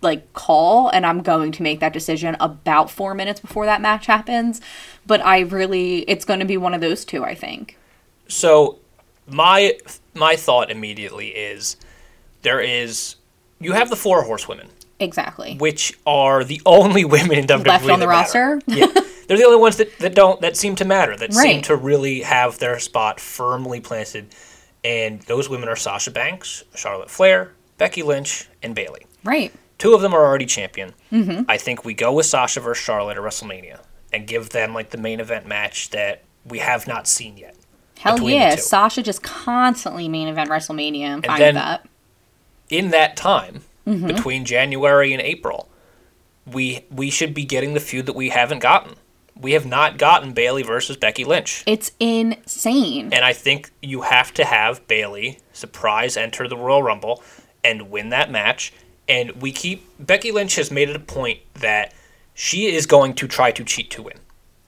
like call and I'm going to make that decision about 4 minutes before that match happens but I really it's going to be one of those two I think So my my thought immediately is there is you have the four horsewomen, exactly which are the only women in WWE Left on the roster? yeah, they're the only ones that, that don't that seem to matter that seem to really have their spot firmly planted, and those women are Sasha Banks, Charlotte Flair, Becky Lynch, and Bayley. right Two of them are already champion. Mm-hmm. I think we go with Sasha versus Charlotte at WrestleMania and give them like the main event match that we have not seen yet. hell yeah. Sasha just constantly main event WrestleMania I'm fine then- with that in that time Mm-hmm. between January and April, we we should be getting the feud that we haven't gotten. We have not gotten Bayley versus Becky Lynch. it's insane And I think you have to have Bayley surprise enter the Royal Rumble and win that match. And we keep Becky Lynch has made it a point that she is going to try to cheat to win.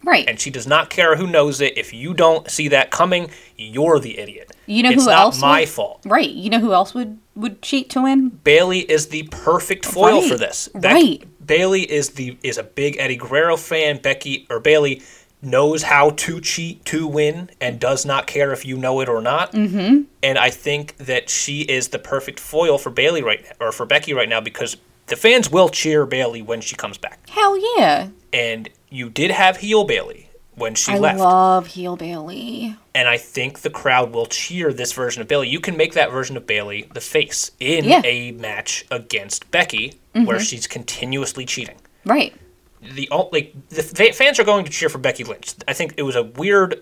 Right And she does not care who knows it. If you don't see that coming, you're the idiot. You know it's who not else my would- fault. right you know who else would would cheat to win Bayley is the perfect foil Right, for this. right. Bayley is the is a big Eddie Guerrero fan. Becky or Bayley knows how to cheat to win and does not care if you know it or not. Mm-hmm. And I think that she is the perfect foil for Bayley right now, or for Becky right now because the fans will cheer Bayley when she comes back. hell yeah And you did have heel Bayley when she I left. I love heel Bayley and I think the crowd will cheer this version of Bayley. You can make that version of Bayley the face in Yeah. a match against Becky, where she's continuously cheating. right The like the fa- fans are going to cheer for Becky Lynch. I think it was a weird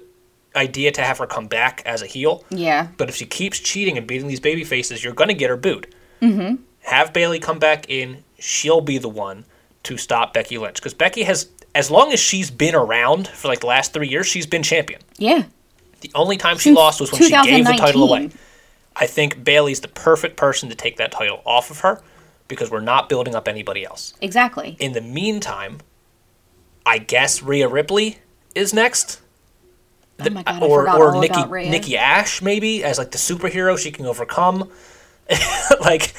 idea to have her come back as a heel, yeah but if she keeps cheating and beating these baby faces, you're going to get her booed. Mm-hmm. Have Bayley come back in; she'll be the one to stop Becky Lynch because Becky has, as long as she's been around for like the last three years, she's been champion. yeah The only time she Since lost was when she gave the title away. I think Bayley's the perfect person to take that title off of her because we're not building up anybody else. exactly In the meantime, I guess Rhea Ripley is next. oh my god or or Nikki. Nikki Ash maybe as like the superhero she can overcome. like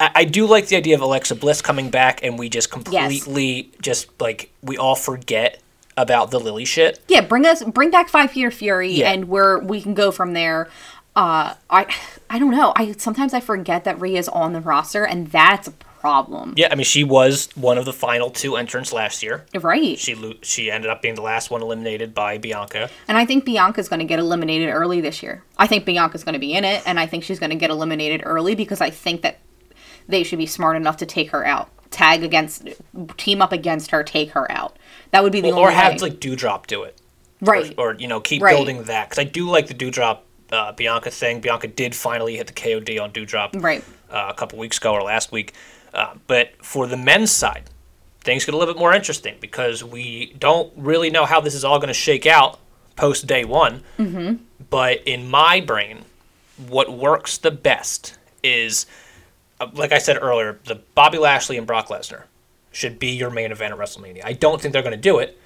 I, I do like the idea of Alexa Bliss coming back and we just completely just like we all forget about the Lily shit. Yeah, bring us bring back Five Year Fury, Yeah. and we're we can go from there. Uh, I I don't know. I sometimes I forget that Rhea's on the roster, and that's a problem. Yeah, I mean, she was one of the final two entrants last year. Right. She lo- she ended up being the last one eliminated by Bianca. And I think Bianca's going to get eliminated early this year. I think Bianca's going to be in it, and I think she's going to get eliminated early because I think that they should be smart enough to take her out, tag against, team up against her, take her out. That would be the or only or have way. like Doudrop do it, right. or you know keep Right. building that because I do like the Doudrop uh, Bianca thing. Bianca did finally hit the KOD on Doudrop right. uh, a couple weeks ago or last week. Uh, but for the men's side, things get a little bit more interesting because we don't really know how this is all going to shake out post day one. Mm-hmm. But in my brain, what works the best is, Uh, like I said earlier, the Bobby Lashley and Brock Lesnar should be your main event at WrestleMania. I don't think they're going to do it,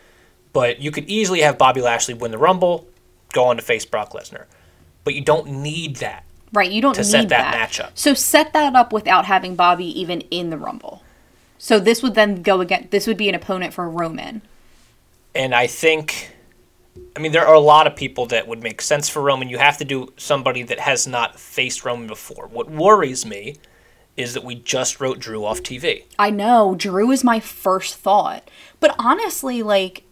but you could easily have Bobby Lashley win the Rumble, go on to face Brock Lesnar. But you don't need that. Right. You don't to need set that matchup. So set that up without having Bobby even in the Rumble. So this would then go again. This would be an opponent for Roman. and I think, I mean, there are a lot of people that would make sense for Roman. You have to do somebody that has not faced Roman before. What worries me is that we just wrote Drew off TV. I know Drew is my first thought, but honestly, like,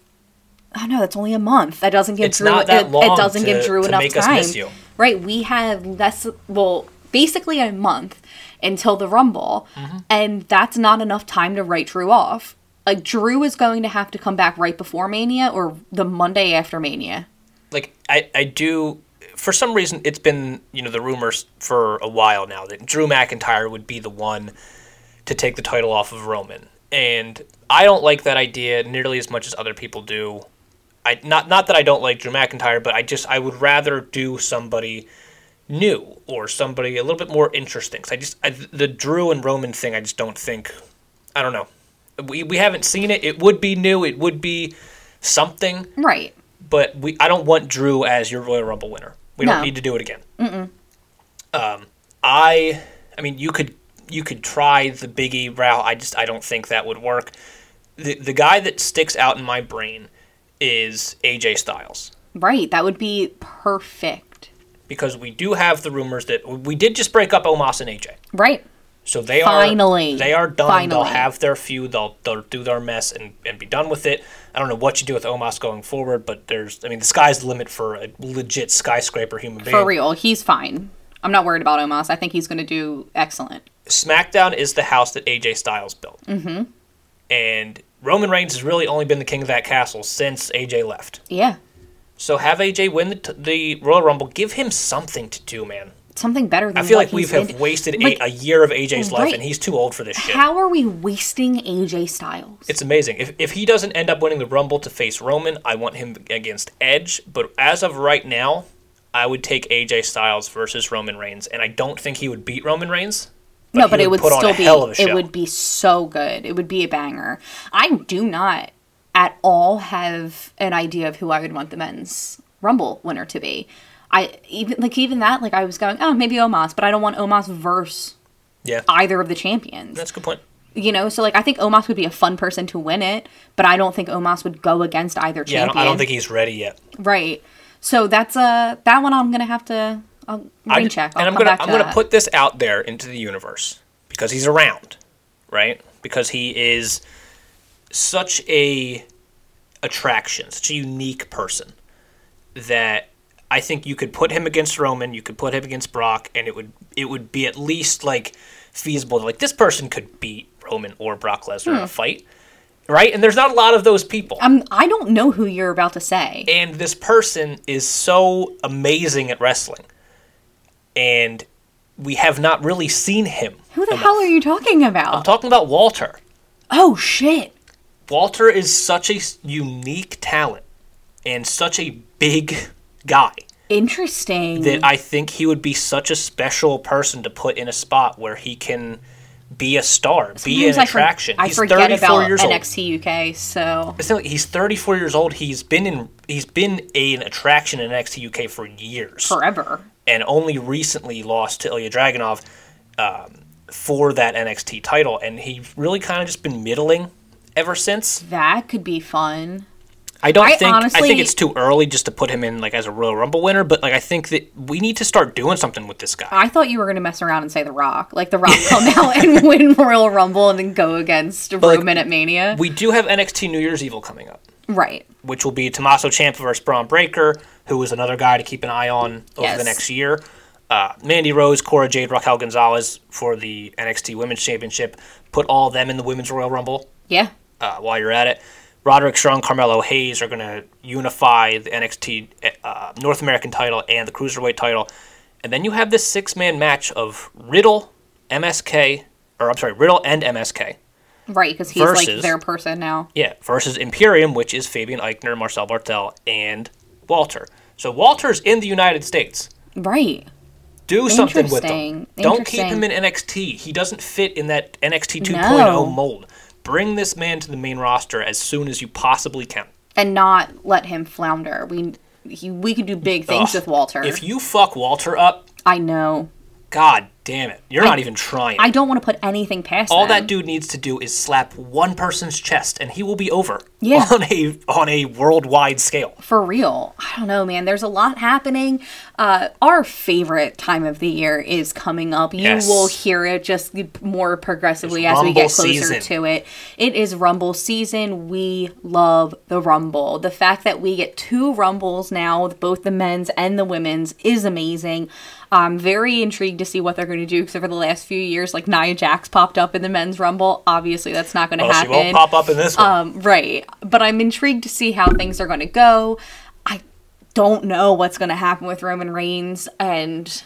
I know that's only a month. That doesn't give It's Drew. it, it doesn't to- give Drew enough make us time. miss you. Right? We have less. Well, basically a month until the Rumble, Mm-hmm. and that's not enough time to write Drew off. Like Drew is going to have to come back right before Mania or the Monday after Mania. Like, I, I do, for some reason, it's been, you know, the rumors for a while now that Drew McIntyre would be the one to take the title off of Roman. And I don't like that idea nearly as much as other people do. I not not that I don't like Drew McIntyre, but I just I would rather do somebody new or somebody a little bit more interesting. I just I, the Drew and Roman thing, I just don't think. I don't know. We we haven't seen it. It would be new. It would be something, Right. but we I don't want Drew as your Royal Rumble winner. We No. don't need to do it again. Um, I I mean you could you could try the Biggie route. I just I don't think that would work. The the guy that sticks out in my brain is AJ Styles Right. That would be perfect. because we do have the rumors that we did just break up Omos and AJ. Right. So they are Finally. are they are done. They'll have their feud. They'll they'll do their mess and, and be done with it. I don't know what you do with Omos going forward, but there's I mean the sky's the limit for a legit skyscraper human being. For real. He's fine. I'm not worried about Omos. I think he's going to do excellent. SmackDown is the house that AJ Styles built. Mm-hmm. And Roman Reigns has really only been the king of that castle since AJ left. Yeah. So have AJ win the, t- the Royal Rumble. Give him something to do, man. Something better than I feel like we've have been- wasted Like, a, a year of AJ's oh, life, and he's too old for this shit. How are we wasting AJ Styles? It's amazing. If, if he doesn't end up winning the Rumble to face Roman, I want him against Edge. But as of right now, I would take AJ Styles versus Roman Reigns, and I don't think he would beat Roman Reigns. no, he but it would on still a be hell of a show. it would be so good. It would be a banger. I do not at all have an idea of who I would want the men's Rumble winner to be. I even like even that like I was going, oh, maybe Omos, but I don't want Omos verse Yeah, either of the champions. that's a good point. you know, so like I think Omos would be a fun person to win it, but I don't think Omos would go against either Yeah, I champion. don't, I don't think he's ready yet. Right. So that's uh that one I'm gonna have to I'll rain check. I'll and I'm gonna I'm to gonna that. put this out there into the universe because he's around, right? Because he is such a attraction, such a unique person that I think you could put him against Roman, you could put him against Brock, and it would it would be at least like feasible. Like this person could beat Roman or Brock Lesnar Hmm. in a fight, right? And there's not a lot of those people. I'm I don't know who you're about to say. and this person is so amazing at wrestling and we have not really seen him Who the enough. hell are you talking about? i'm talking about walter Oh shit. walter is such a unique talent and such a big guy Interesting. that i think he would be such a special person to put in a spot where he can be a star be an Sometimes I for- attraction I he's forget 34 about years old NXT UK, so like he's 34 years old. He's been in. He's been an attraction in NXT UK for years. forever. and only recently lost to Ilya Dragunov um, for that NXT title, and he's really kind of just been middling ever since. That could be fun. I don't I think I think it's too early just to put him in like as a Royal Rumble winner, but like I think that we need to start doing something with this guy. I thought you were going to mess around and say The Rock. Like, The Rock come out and win Royal Rumble and then go against like, Roman at Mania. we do have NXT New Year's Evil coming up, right. which will be Tommaso Ciampa versus Bron Breakker, who is another guy to keep an eye on over Yes. the next year. Uh, Mandy Rose, Cora Jade, Raquel Gonzalez for the NXT Women's Championship. Put all of them in the Women's Royal Rumble. Yeah. uh, while you're at it. Roderick Strong, Carmelo Hayes are going to unify the NXT uh, North American title and the Cruiserweight title. And then you have this six man match of Riddle, MSK, or I'm sorry, Riddle and MSK. Right, because he's like their person now. Yeah, versus Imperium, which is Fabian Aichner, Marcel Barthel, and Walter. So Walter's in the United States. Right. Do something with him. Don't keep him in NXT. He doesn't fit in that NXT 2.0 No. mold. Bring this man to the main roster as soon as you possibly can. And not let him flounder. We he, we could do big things Ugh. with Walter. If you fuck Walter up, I know. god damn it. You're not even trying. I don't want to put anything past All them. that dude needs to do is slap one person's chest and he will be over. Yeah. On a on a worldwide scale. For real. I don't know, man. There's a lot happening. Uh, our favorite time of the year is coming up. You Yes. will hear it just more progressively It's as we get closer season. to it. It is Rumble season. We love the Rumble. The fact that we get two Rumbles now, both the men's and the women's, is amazing. I'm very intrigued to see what they're going to do because over the last few years, like Nia Jax popped up in the men's Rumble. Obviously, that's not going to Oh, she happen. won't pop up in this one. Um, right. But I'm intrigued to see how things are going to go. I don't know what's going to happen with Roman Reigns. And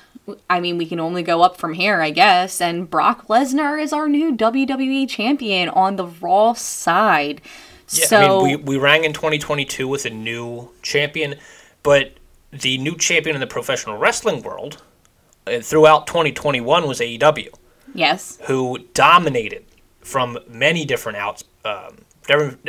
I mean, we can only go up from here, I guess. And Brock Lesnar is our new WWE champion on the Raw side. yeah, so, I mean we, we rang in 2022 with a new champion, but the new champion in the professional wrestling world throughout 2021 was AEW. yes. who dominated from many different outs, um,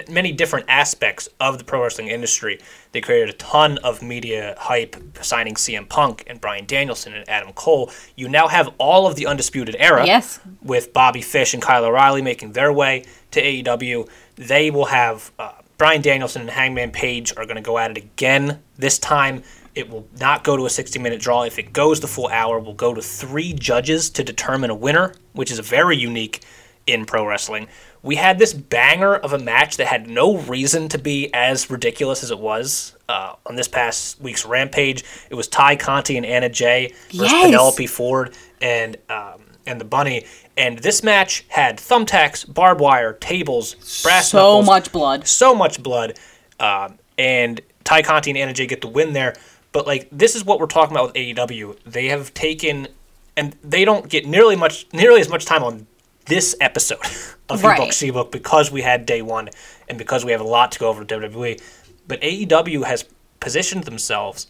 many different aspects of the pro wrestling industry. They created a ton of media hype, signing CM Punk and Bryan Danielson and Adam Cole. You now have all of the undisputed era. Yes. With Bobby Fish and Kyle O'Reilly making their way to AEW, they will have uh, Bryan Danielson and Hangman Page are going to go at it again. This time, it will not go to a 60 minute draw. If it goes the full hour, we'll go to three judges to determine a winner, which is very unique in pro wrestling. We had this banger of a match that had no reason to be as ridiculous as it was uh, on this past week's Rampage. It was Tay Conti and Anna Jay versus Yes. Penelope Ford and um, and the Bunny. And this match had thumbtacks, barbed wire, tables, brass So knuckles, much blood. so much blood, um, and Tay Conti and Anna Jay get the win there. But like this is what we're talking about with AEW. They have taken, and they don't get nearly much, nearly as much time on this episode of Right. C Book because we had day one and because we have a lot to go over to WWE. But AEW has positioned themselves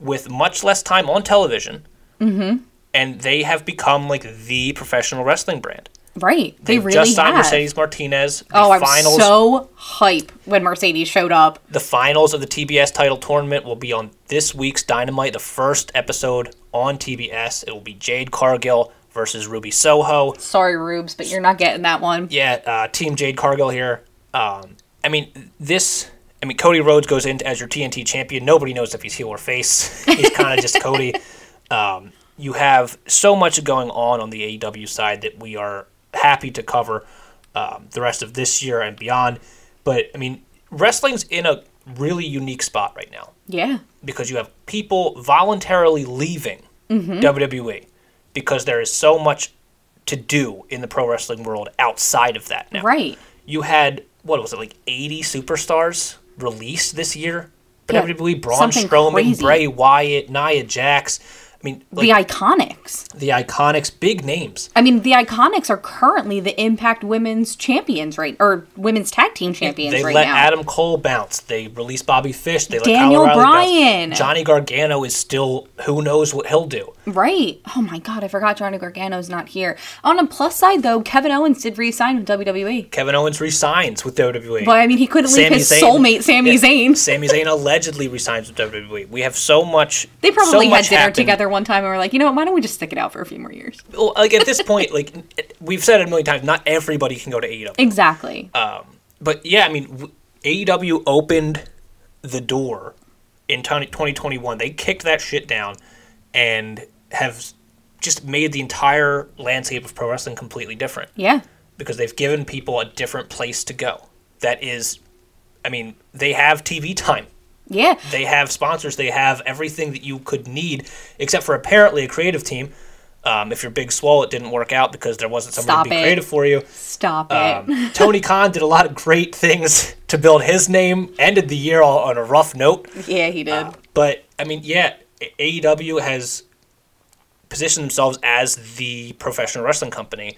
with much less time on television, Mm-hmm. and they have become like the professional wrestling brand. Right. They They've really just signed have. Mercedes Martinez. The Oh, I'm so hype when Mercedes showed up. the finals of the TBS title tournament will be on this week's Dynamite, the first episode on TBS. It will be Jade Cargill versus Ruby Soho. Sorry, Rubes, but you're not getting that one. Yeah, uh, Team Jade Cargill here. Um, I mean, this. I mean, Cody Rhodes goes in as your TNT champion. Nobody knows if he's heel or face. He's kind of just Cody. Um, you have so much going on on the AEW side that we are happy to cover um, the rest of this year and beyond. But I mean, wrestling's in a really unique spot right now Yeah. because you have people voluntarily leaving WWE because there is so much to do in the pro wrestling world outside of that now. Right. You had what was it like 80 superstars released this year? But Yeah, WWE, Braun something Strowman, crazy. Bray Wyatt, Nia Jax. I mean, like the Iconics. the Iconics, big names. I mean, the Iconics are currently the Impact Women's Champions, right? Or Women's Tag Team Champions They right let now. Adam Cole bounce. They released Bobby Fish. They let Daniel Kyle Bryan. bounce. Johnny Gargano is still who knows what he'll do. right. Oh my God, I forgot Johnny Gargano's not here. On a plus side, though, Kevin Owens did re-sign with WWE. Kevin Owens resigns with WWE. But I mean, he couldn't leave his Zayn- soulmate, Sami Yeah, Zayn. Sami Zayn allegedly resigns with WWE. We have so much. They so probably had much dinner happened. together one time and were like, you know what? Why don't we just stick it out for a few more years? Well, like at this point, like we've said it a million times, not everybody can go to AEW. Exactly. Um, but yeah, I mean, AEW opened the door in 2021. They kicked that shit down and have just made the entire landscape of pro wrestling completely different Yeah. because they've given people a different place to go. That is, I mean, they have TV time. Yeah. They have sponsors. They have everything that you could need, except for apparently a creative team. Um, if you're Big Swole, it didn't work out because there wasn't somebody Stop to be it. creative for you. Stop it. Um, Tony Khan did a lot of great things to build his name. Ended the year all on a rough note. yeah, he did. But I mean, yeah, AEW has positioned themselves as the professional wrestling company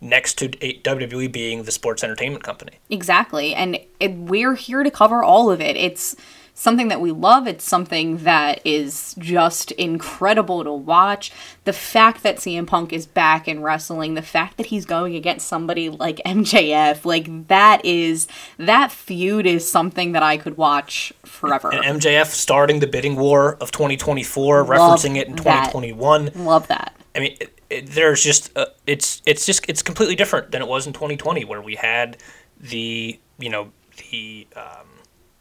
next to WWE being the sports entertainment company. Exactly. And it, we're here to cover all of it. It's something that we love. It's something that is just incredible to watch. The fact that CM Punk is back in wrestling, the fact that he's going against somebody like MJF, like that is that feud is something that I could watch forever. And MJF starting the bidding war of 2024, referencing it in that. 2021. love that. I mean, it, it, there's just uh, it's it's just it's completely different than it was in 2020, where we had the you know the um,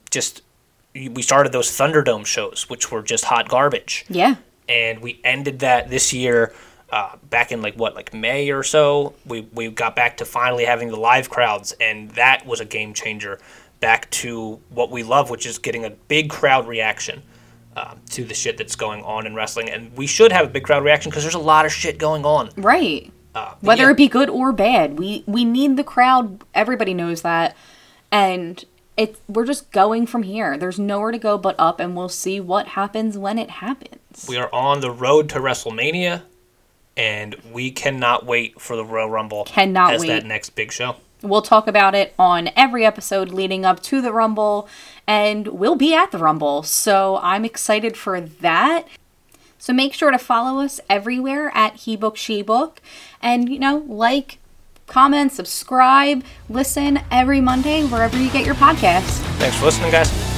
just we started those Thunderdome shows, which were just hot garbage, Yeah. and we ended that this year. Uh, back in like what like May or so, we we got back to finally having the live crowds, and that was a game changer. Back to what we love, which is getting a big crowd reaction um, to the shit that's going on in wrestling, and we should have a big crowd reaction because there's a lot of shit going on. Right. Uh, Whether yeah. it be good or bad, we we need the crowd. Everybody knows that, and it we're just going from here. There's nowhere to go but up, and we'll see what happens when it happens. we are on the road to WrestleMania, and we cannot wait for the Royal Rumble. Cannot as wait. that next big show. We'll talk about it on every episode leading up to the Rumble, and we'll be at the Rumble. So I'm excited for that. So make sure to follow us everywhere at HeBook SheBook, and you know, like, comment, subscribe, listen every Monday wherever you get your podcasts. Thanks for listening, guys.